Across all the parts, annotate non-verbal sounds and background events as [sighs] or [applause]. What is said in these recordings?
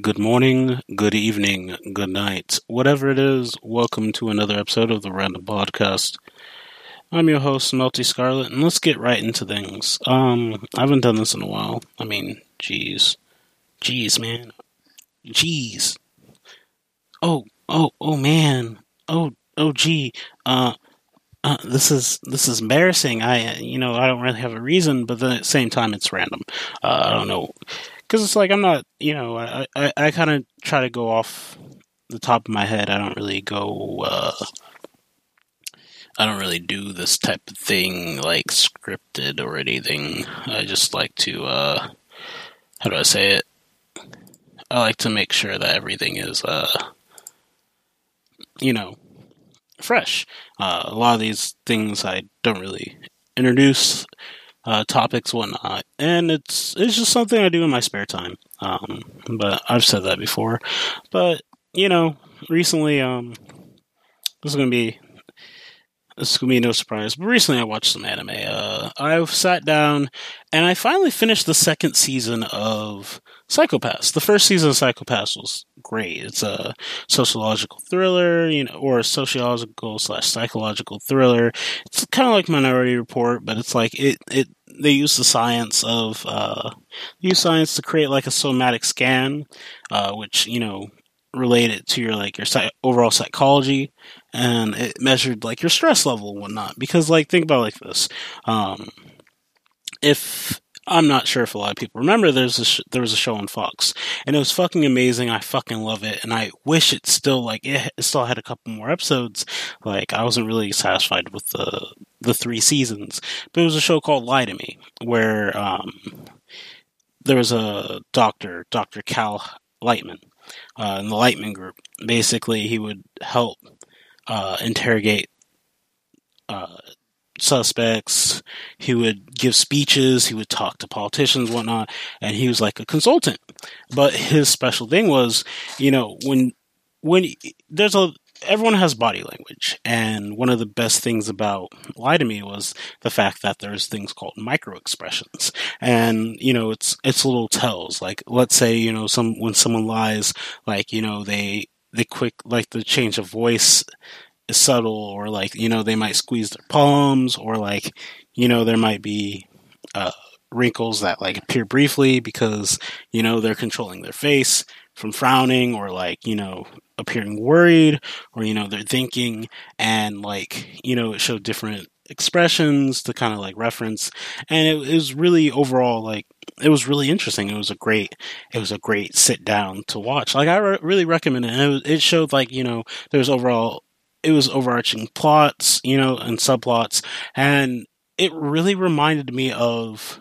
Good morning, good evening, good night. Whatever it is, welcome to another episode of the Random Podcast. I'm your host, Melty Scarlet, and let's get right into things. Um, I haven't done this in a while. I mean, jeez. Jeez, man. Jeez. Oh, oh, oh, man. Oh, oh, gee. Uh, uh, this is this is embarrassing. I, you know, I don't really have a reason, but at the same time, it's random. Uh, I don't know because it's like I'm not, you know, I I, I kind of try to go off the top of my head. I don't really go. Uh, I don't really do this type of thing like scripted or anything. I just like to. Uh, how do I say it? I like to make sure that everything is, uh, you know, fresh. Uh, a lot of these things I don't really introduce uh, topics, whatnot, and it's it's just something I do in my spare time. Um, but I've said that before. But you know, recently, um, this is gonna be this is gonna be no surprise. But recently, I watched some anime. Uh, I've sat down and I finally finished the second season of Psycho-Pass. The first season of Psycho-Pass was great. It's a sociological thriller, you know, or a sociological slash psychological thriller. It's kind of like Minority Report, but it's like it it they use the science of uh, use science to create like a somatic scan, uh, which you know relate it to your like your overall psychology, and it measured like your stress level and whatnot. Because like think about like this, um, if I'm not sure if a lot of people remember. There's a sh- there was a show on Fox, and it was fucking amazing. I fucking love it, and I wish it still like it, it still had a couple more episodes. Like I wasn't really satisfied with the the three seasons, but it was a show called Lie to Me, where um, there was a doctor, Doctor Cal Lightman, uh, in the Lightman group. Basically, he would help uh, interrogate uh, suspects. He would give speeches. He would talk to politicians, whatnot, and he was like a consultant. But his special thing was, you know, when when there's a everyone has body language, and one of the best things about Lie to Me was the fact that there's things called micro expressions, and you know, it's it's little tells. Like, let's say you know, some when someone lies, like you know, they they quick like the change of voice subtle or like you know they might squeeze their palms or like you know there might be uh, wrinkles that like appear briefly because you know they're controlling their face from frowning or like you know appearing worried or you know they're thinking and like you know it showed different expressions to kind of like reference. And it, it was really overall like it was really interesting. It was a great it was a great sit down to watch. Like i re- really recommend it. And it, it showed like you know there's overall it was overarching plots, you know, and subplots, and it really reminded me of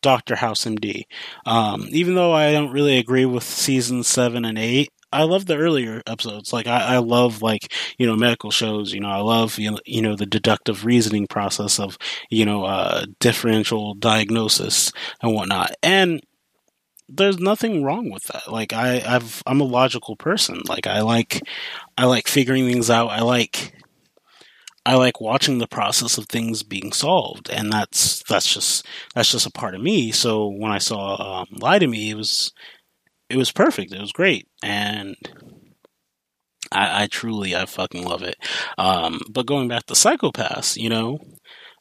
Doctor House MD. Um, even though I don't really agree with season seven and eight, I love the earlier episodes. Like I, I love like you know medical shows. You know I love you know, you know the deductive reasoning process of you know uh, differential diagnosis and whatnot. And there's nothing wrong with that. Like I, I've I'm a logical person. Like I like I like figuring things out. I like I like watching the process of things being solved, and that's that's just that's just a part of me. So when I saw um, Lie to Me, it was it was perfect. It was great, and I, I truly I fucking love it. Um, but going back to Psycho-Pass, you know,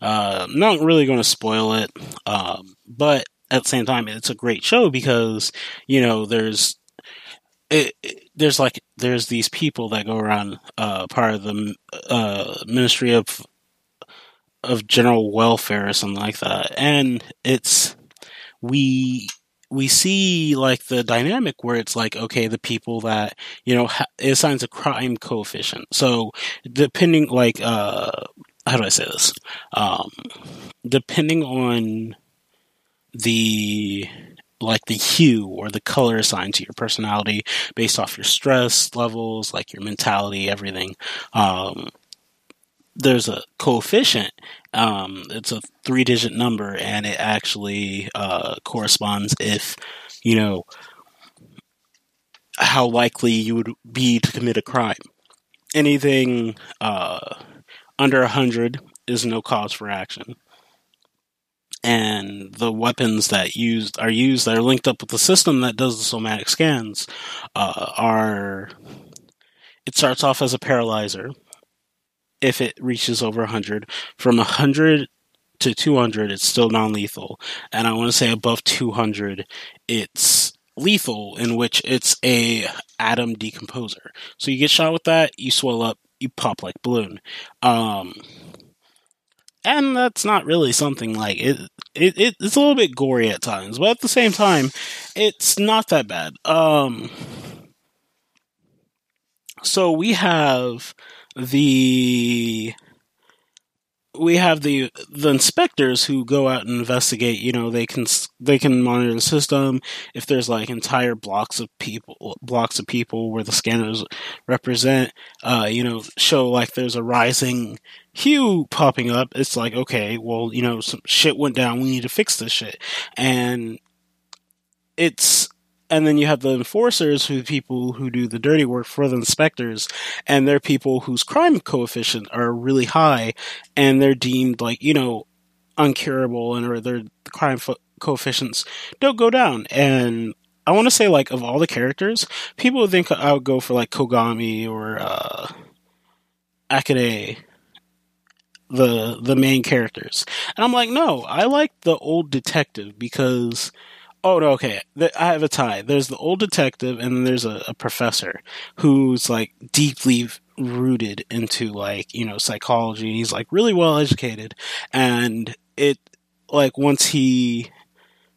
uh, not really going to spoil it, um, but at the same time, it's a great show because you know there's it, it, there's like there's these people that go around uh, part of the uh, Ministry of of General Welfare or something like that, and it's we we see like the dynamic where it's like okay the people that you know ha- it assigns a crime coefficient. So depending like uh how do i say this? Um depending on the like the hue or the color assigned to your personality based off your stress levels, like your mentality, everything. Um, there's a coefficient. Um, it's a three digit number and it actually uh, corresponds if, you know, how likely you would be to commit a crime. Anything uh, under 100 is no cause for action and the weapons that used are used that are linked up with the system that does the somatic scans uh, are it starts off as a paralyzer. If it reaches over 100 from 100 to 200 it's still non-lethal. And i want to say above 200 it's lethal in which it's a atom decomposer. So you get shot with that you swell up you pop like balloon. Um, and that's not really something like it, it, it it's a little bit gory at times but at the same time it's not that bad. Um so we have the we have the the inspectors who go out and investigate. You know, they can they can monitor the system if there's like entire blocks of people blocks of people where the scanners represent. Uh, you know, show like there's a rising hue popping up. It's like okay, well, you know, some shit went down. We need to fix this shit, and it's and then you have the enforcers who people who do the dirty work for the inspectors and they're people whose crime coefficient are really high and they're deemed like you know uncurable and or their crime fo- coefficients don't go down. And i want to say like of all the characters people would think i would go for like kogami or uh akane the the main characters. And i'm like no i like the old detective because Oh no, okay. I have a tie. There's the old detective, and then there's a, a, professor who's like deeply rooted into like you know psychology. He's like really well educated, and it like once he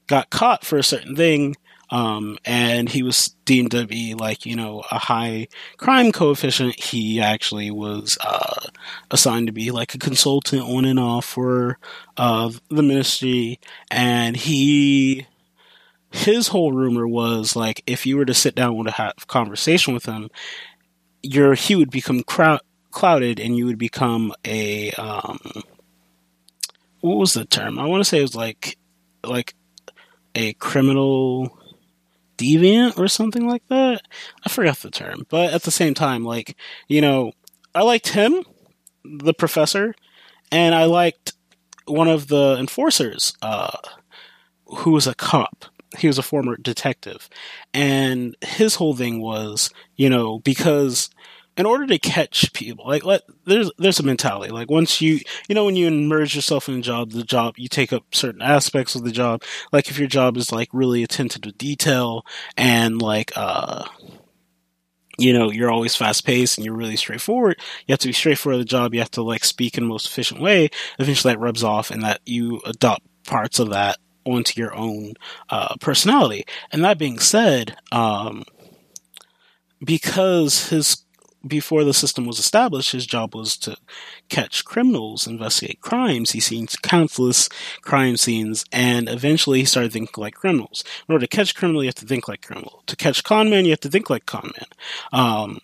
got caught for a certain thing, um, and he was deemed to be like you know a high crime coefficient. He actually was uh, assigned to be like a consultant on and off for uh, the ministry, and he his whole rumor was like if you were to sit down and have conversation with him, your he would become crowd, clouded and you would become a um, what was the term? I want to say it was like like a criminal deviant or something like that. I forgot the term, but at the same time, like you know, I liked him, the professor, and I liked one of the enforcers, uh, who was a cop he was a former detective, and his whole thing was, you know, because in order to catch people, like let there's there's a mentality. Like once you you know when you immerse yourself in a job, the job you take up certain aspects of the job. Like if your job is like really attentive to detail and like uh you know you're always fast paced and you're really straightforward you have to be straightforward at the job. You have to like speak in the most efficient way. Eventually that rubs off and that you adopt parts of that onto your own uh, personality. And that being said, um, because his before the system was established, his job was to catch criminals, investigate crimes. He seen countless crime scenes, and eventually he started thinking like criminals. In order to catch criminal, you have to think like criminal. To catch con man, you have to think like con man. Um,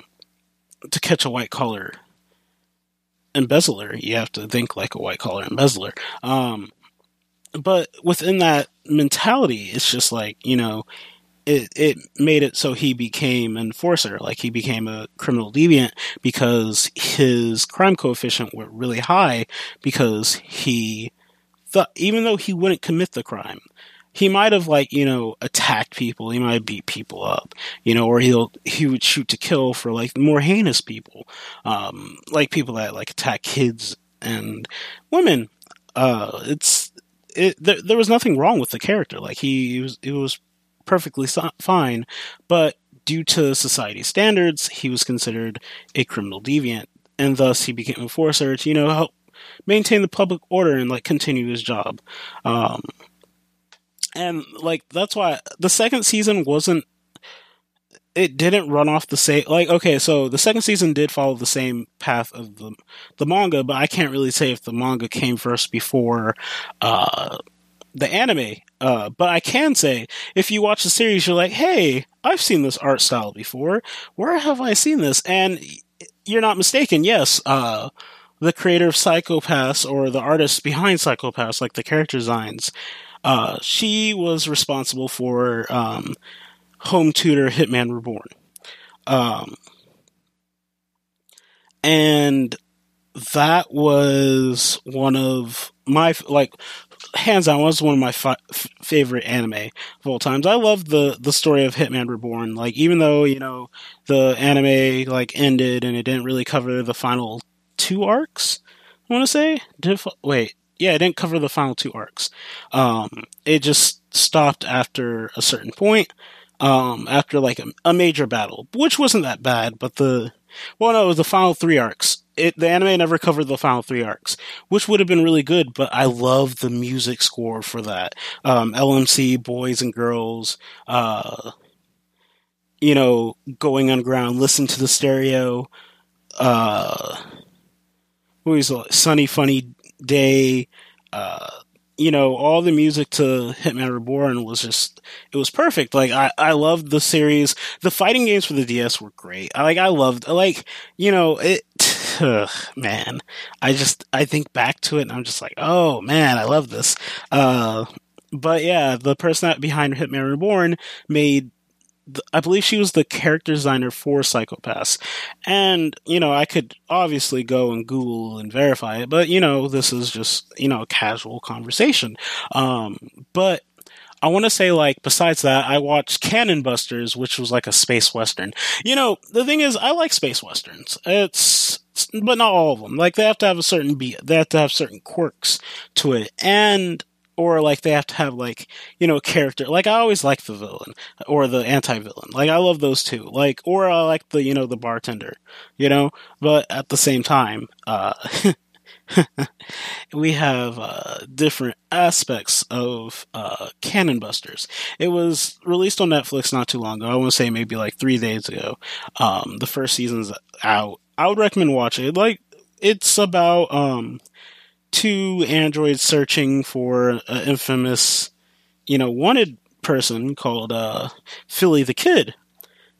to catch a white collar embezzler, you have to think like a white collar embezzler. Um, but within that mentality, it's just like you know, it it made it so he became an enforcer, like he became a criminal deviant because his crime coefficient went really high because he thought even though he wouldn't commit the crime, he might have like you know attacked people he might beat people up you know or he'll he would shoot to kill for like more heinous people um like people that like attack kids and women. Uh it's it, there, there was nothing wrong with the character. Like he, he was, it was perfectly fine, but due to society standards, he was considered a criminal deviant, and thus he became a enforcer to you know help maintain the public order and like continue his job. Um, and like that's why the second season wasn't it didn't run off the same like okay so the second season did follow the same path of the the manga but i can't really say if the manga came first before uh the anime. Uh but i can say if you watch the series you're like hey i've seen this art style before. Where have i seen this? And you're not mistaken yes uh the creator of Psycho-Pass or the artist behind Psycho-Pass like the character designs uh she was responsible for um home tutor Hitman Reborn. Um, and that was one of my like hands down was one of my fi- favorite anime of all times. I love the the story of Hitman Reborn. Like even though you know the anime like ended and it didn't really cover the final two arcs. I want to say did it, wait yeah it didn't cover the final two arcs. Um, it just stopped after a certain point. Um, after like a, a major battle, which wasn't that bad, but the well, no, it was the final three arcs. It, the anime never covered the final three arcs, which would have been really good, but I love the music score for that. Um, LMC, Boys and Girls, uh, you know, going underground, listen to the stereo, uh, what was it, Sunny Funny Day, uh, you know, all the music to Hitman Reborn was just it was perfect. Like I I loved the series. The fighting games for the DS were great. Like I loved like you know it. [sighs] Ugh, man, I just I think back to it and I'm just like, oh man, I love this. Uh, but yeah, the person behind Hitman Reborn made I believe she was the character designer for Psycho-Pass. And, you know, I could obviously go and Google and verify it, but, you know, this is just, you know, a casual conversation. Um, but I want to say, like, besides that, I watched Cannon Busters, which was like a space western. You know, the thing is, I like space westerns. It's, but not all of them. Like, they have to have a certain beat, they have to have certain quirks to it. And or like they have to have like you know character like i always like the villain or the anti-villain like i love those two like or i like the you know the bartender you know but at the same time uh [laughs] we have uh, different aspects of uh, Cannon Busters. It was released on Netflix not too long ago. I want to say maybe like three days ago. Um, the first season's out. I would recommend watching it. Like it's about um, two androids searching for an infamous, you know, wanted person called uh, Philly the Kid,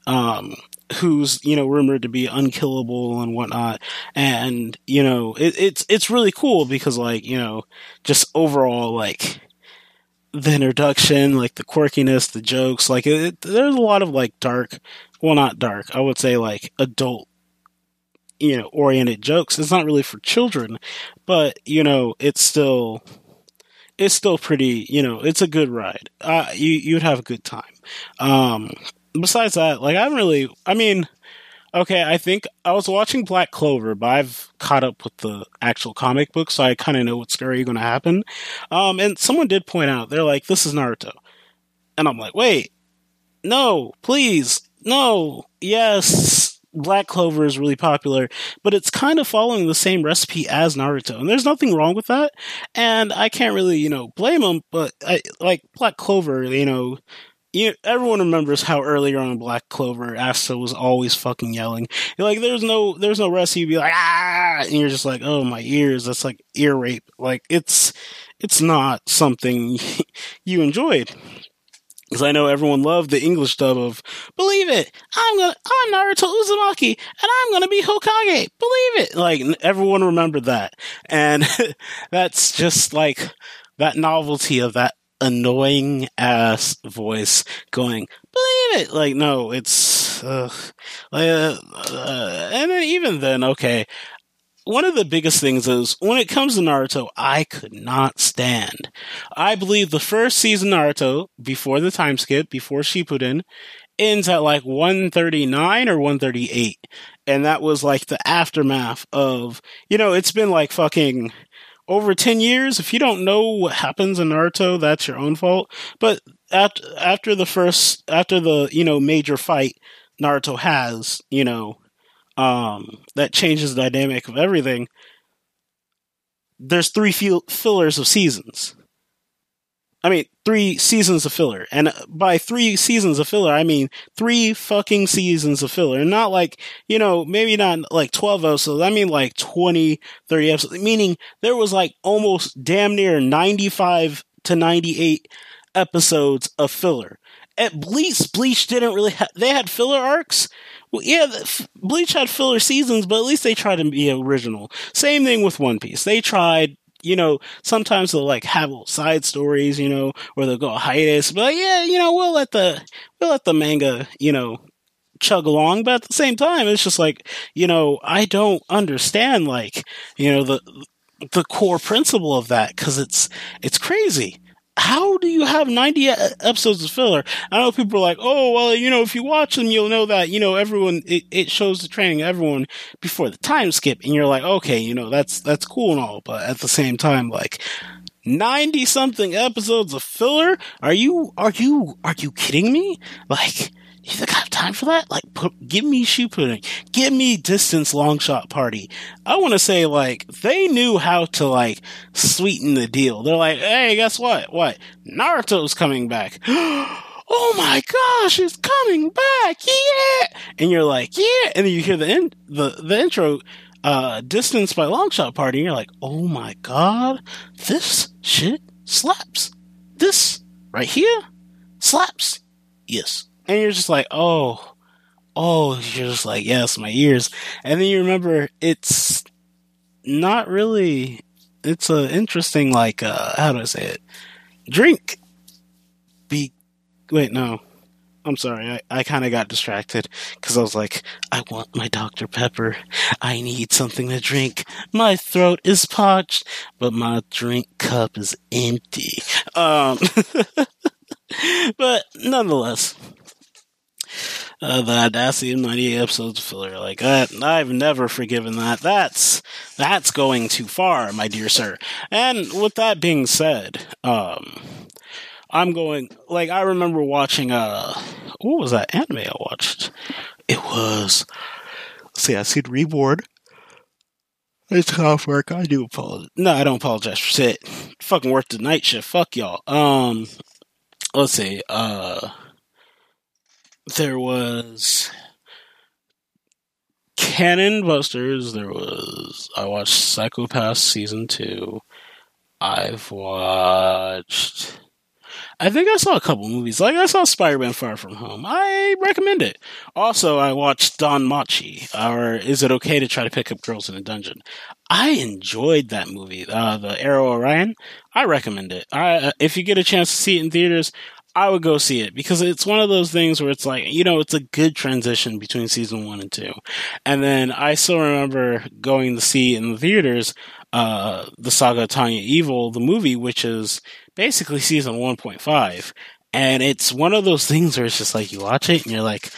um, who's you know rumored to be unkillable and whatnot. And you know, it, it's it's really cool because like you know, just overall like the introduction, like the quirkiness, the jokes, like it, there's a lot of like dark, well, not dark, I would say like adult you know oriented jokes. It's not really for children, but you know it's still it's still pretty. You know, it's a good ride. Uh, you you'd have a good time. Um, besides that, like I'm really, I mean. Okay, I think I was watching Black Clover, but I've caught up with the actual comic book, so I kind of know what's going to happen. Um, and someone did point out, they're like, "This is Naruto," and I'm like, "Wait, no, please, no, yes, Black Clover is really popular, but it's kind of following the same recipe as Naruto, and there's nothing wrong with that. And I can't really, you know, blame them. But I, like Black Clover, you know, you, everyone remembers how earlier on Black Clover, Asta was always fucking yelling. Like, there's no, there's no recipe. You'd be like, ah, and you're just like, oh my ears, that's like ear rape. Like it's, it's not something [laughs] you enjoyed. Because I know everyone loved the English dub of "Believe it, I'm gonna, I'm Naruto Uzumaki, and I'm gonna be Hokage." Believe it, like everyone remembered that, and [laughs] that's just like that novelty of that annoying ass voice going believe it. Like no it's uh, uh, uh, and then even then okay one of the biggest things is when it comes to Naruto, I could not stand. I believe the first season Naruto, before the time skip, before Shippuden, ends at like 139 or 138. And that was like the aftermath of, you know, it's been like fucking over 10 years. If you don't know what happens in Naruto, that's your own fault. But after, after the first, after the, you know, major fight Naruto has, you know, um, that changes the dynamic of everything. There's three fillers of seasons. I mean, three seasons of filler. And by three seasons of filler, I mean three fucking seasons of filler. And not like, you know, maybe not like 12 episodes. I mean like 20, 30 episodes. Meaning there was like almost damn near 95 to 98 episodes of filler. At Bleach, Bleach didn't really have, they had filler arcs, well, yeah, Bleach had filler seasons, but at least they tried to be original. Same thing with One Piece. They tried you know, sometimes they'll like have little side stories, you know, or they'll go hiatus, but yeah, you know, we'll let the we'll let the manga, you know, chug along. But at the same time, it's just like, you know, I don't understand like, you know, the the core principle of that because it's it's crazy. How do you have 90 episodes of filler? I know people are like, oh, well, you know, if you watch them, you'll know that, you know, everyone, it, it shows the training everyone before the time skip. And you're like, okay, you know, that's, that's cool and all. But at the same time, like, 90 something episodes of filler? Are you, are you, are you kidding me? Like, you think I have time for that? Like, put, give me Shippuden. Give me distance long shot party. I want to say, like, they knew how to, like, sweeten the deal. They're like, hey, guess what? What? Naruto's coming back. [gasps] oh my gosh, it's coming back. Yeah. And you're like, yeah. And then you hear the, in, the, the intro, uh, distance by long shot party. And you're like, oh my God, this shit slaps. This right here slaps. Yes and you're just like, oh, oh, you're just like, yes, my ears. And then you remember it's not really, it's a interesting, like, uh, how do I say it? Drink. Be, wait, no. I'm sorry, I, I kind of got distracted because I was like, I want my Dr. Pepper. I need something to drink. My throat is parched, but my drink cup is empty. Um, [laughs] but nonetheless, uh, the audacity of 98 episodes of filler like that. I've never forgiven that. That's that's going too far, my dear sir. And with that being said, um, I'm going like I remember watching uh what was that anime I watched? It was see I see Reborn. It's off work. I do apologize. No, I don't apologize for shit. Fucking work the night shift. Fuck y'all. Um, let's see. Uh, there was Cannon Busters. There was I watched Psycho-Pass season two. I've watched. I think I saw a couple movies. Like I saw Spider-Man: Far From Home. I recommend it. Also, I watched DanMachi, or Is It Okay to Try to Pick Up Girls in a Dungeon? I enjoyed that movie. Uh, the Arrow Orion. I recommend it. I, if you get a chance to see it in theaters, I would go see it because it's one of those things where it's like, you know, it's a good transition between season one and two. And then I still remember going to see in the theaters, uh, the Saga Tanya Evil, the movie, which is basically season 1.5. And it's one of those things where it's just like you watch it and you're like,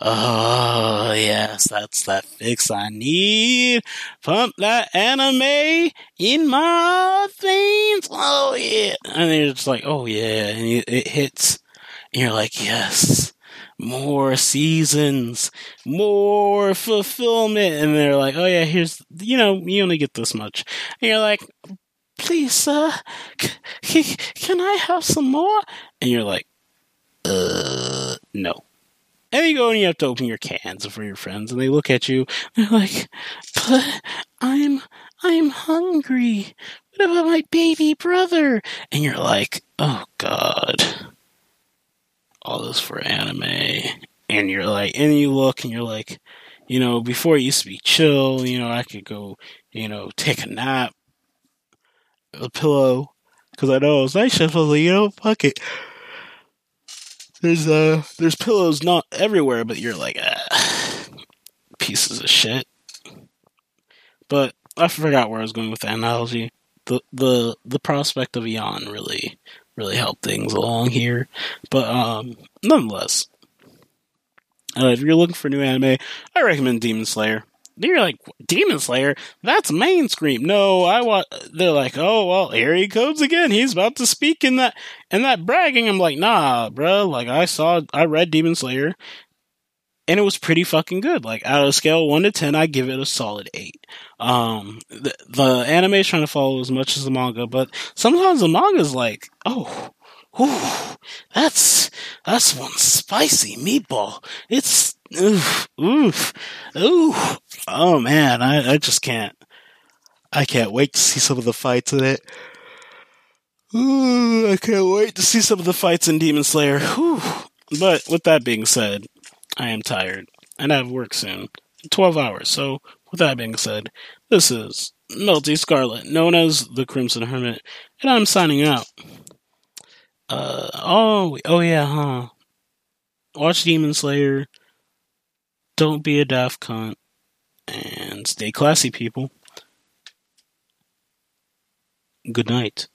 oh yes, that's that fix I need. Pump that anime in my veins. Oh yeah. And you're just like, oh yeah. And it hits and you're like, yes, more seasons, more fulfillment. And they're like, oh yeah, here's, you know, you only get this much. And you're like, please, sir, c- can I have some more? And you're like, uh, no. And you go and you have to open your cans for your friends, and they look at you. They're like, but I'm, I'm hungry. What about my baby brother? And you're like, oh god. All this for anime. And you're like, and you look and you're like, you know, before it used to be chill, you know, I could go, you know, take a nap a pillow because I know it's night shift. I was like, you know, fuck it. There's uh, there's pillows not everywhere, but you're like, ah, pieces of shit. But I forgot where I was going with the analogy. The the the prospect of yawn really really helped things along here. But um, nonetheless, uh, if you're looking for new anime, I recommend Demon Slayer you're like Demon Slayer. That's mainstream. No, I want. They're like, oh well, here he comes again. He's about to speak in that in that bragging. I'm like, nah, bro. Like I saw, I read Demon Slayer, and it was pretty fucking good. Like out of scale one to ten, I give it a solid eight. Um, the, the anime is trying to follow as much as the manga, but sometimes the manga is like, oh, Ooh, that's that's one spicy meatball. It's oof, oof, oof. Oh man, I, I just can't. I can't wait to see some of the fights in it. Ooh, I can't wait to see some of the fights in Demon Slayer. Whew. But with that being said, I am tired and I have work soon. 12 hours. So, with that being said, this is Melty Scarlet, known as the Crimson Hermit, and I'm signing out. Uh, oh, oh yeah, huh? Watch Demon Slayer. Don't be a daft cunt and stay classy, people. Good night.